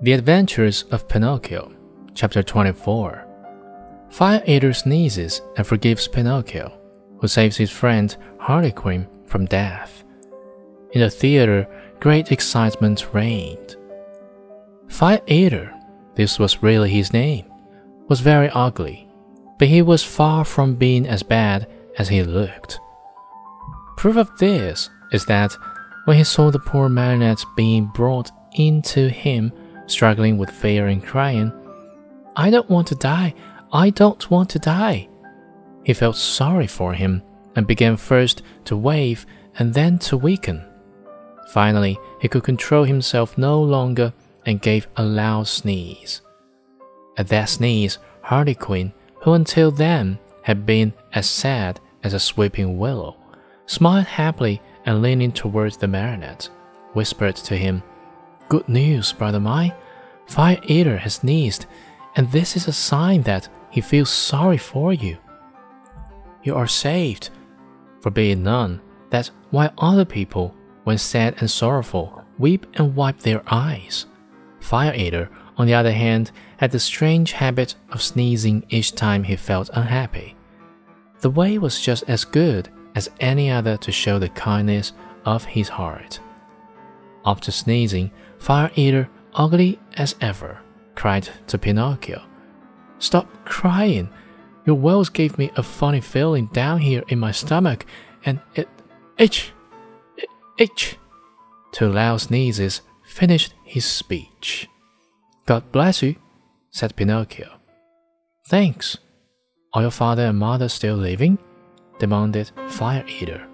The Adventures of Pinocchio, Chapter 24. Fire Eater sneezes and forgives Pinocchio, who saves his friend Harlequin from death. In the theater, great excitement reigned. Fire Eater, this was really his name, was very ugly, but he was far from being as bad as he looked. Proof of this is that when he saw the poor marionette being brought into him, struggling with fear and crying, I don't want to die, I don't want to die. He felt sorry for him and began first to wave and then to weaken. Finally, he could control himself no longer and gave a loud sneeze. At that sneeze, Harlequin, who until then had been as sad as a sweeping willow, smiled happily and leaning towards the marionette, whispered to him, Good news, brother mine. Fire Eater has sneezed, and this is a sign that he feels sorry for you. You are saved, for be it known that while other people, when sad and sorrowful, weep and wipe their eyes, Fire Eater, on the other hand, had the strange habit of sneezing each time he felt unhappy. The way was just as good as any other to show the kindness of his heart. After sneezing, Fire Eater, ugly as ever, cried to Pinocchio, Stop crying! Your words gave me a funny feeling down here in my stomach, and it itch, it itch. Two loud sneezes finished his speech. God bless you, said Pinocchio. Thanks. Are your father and mother still living? demanded Fire Eater.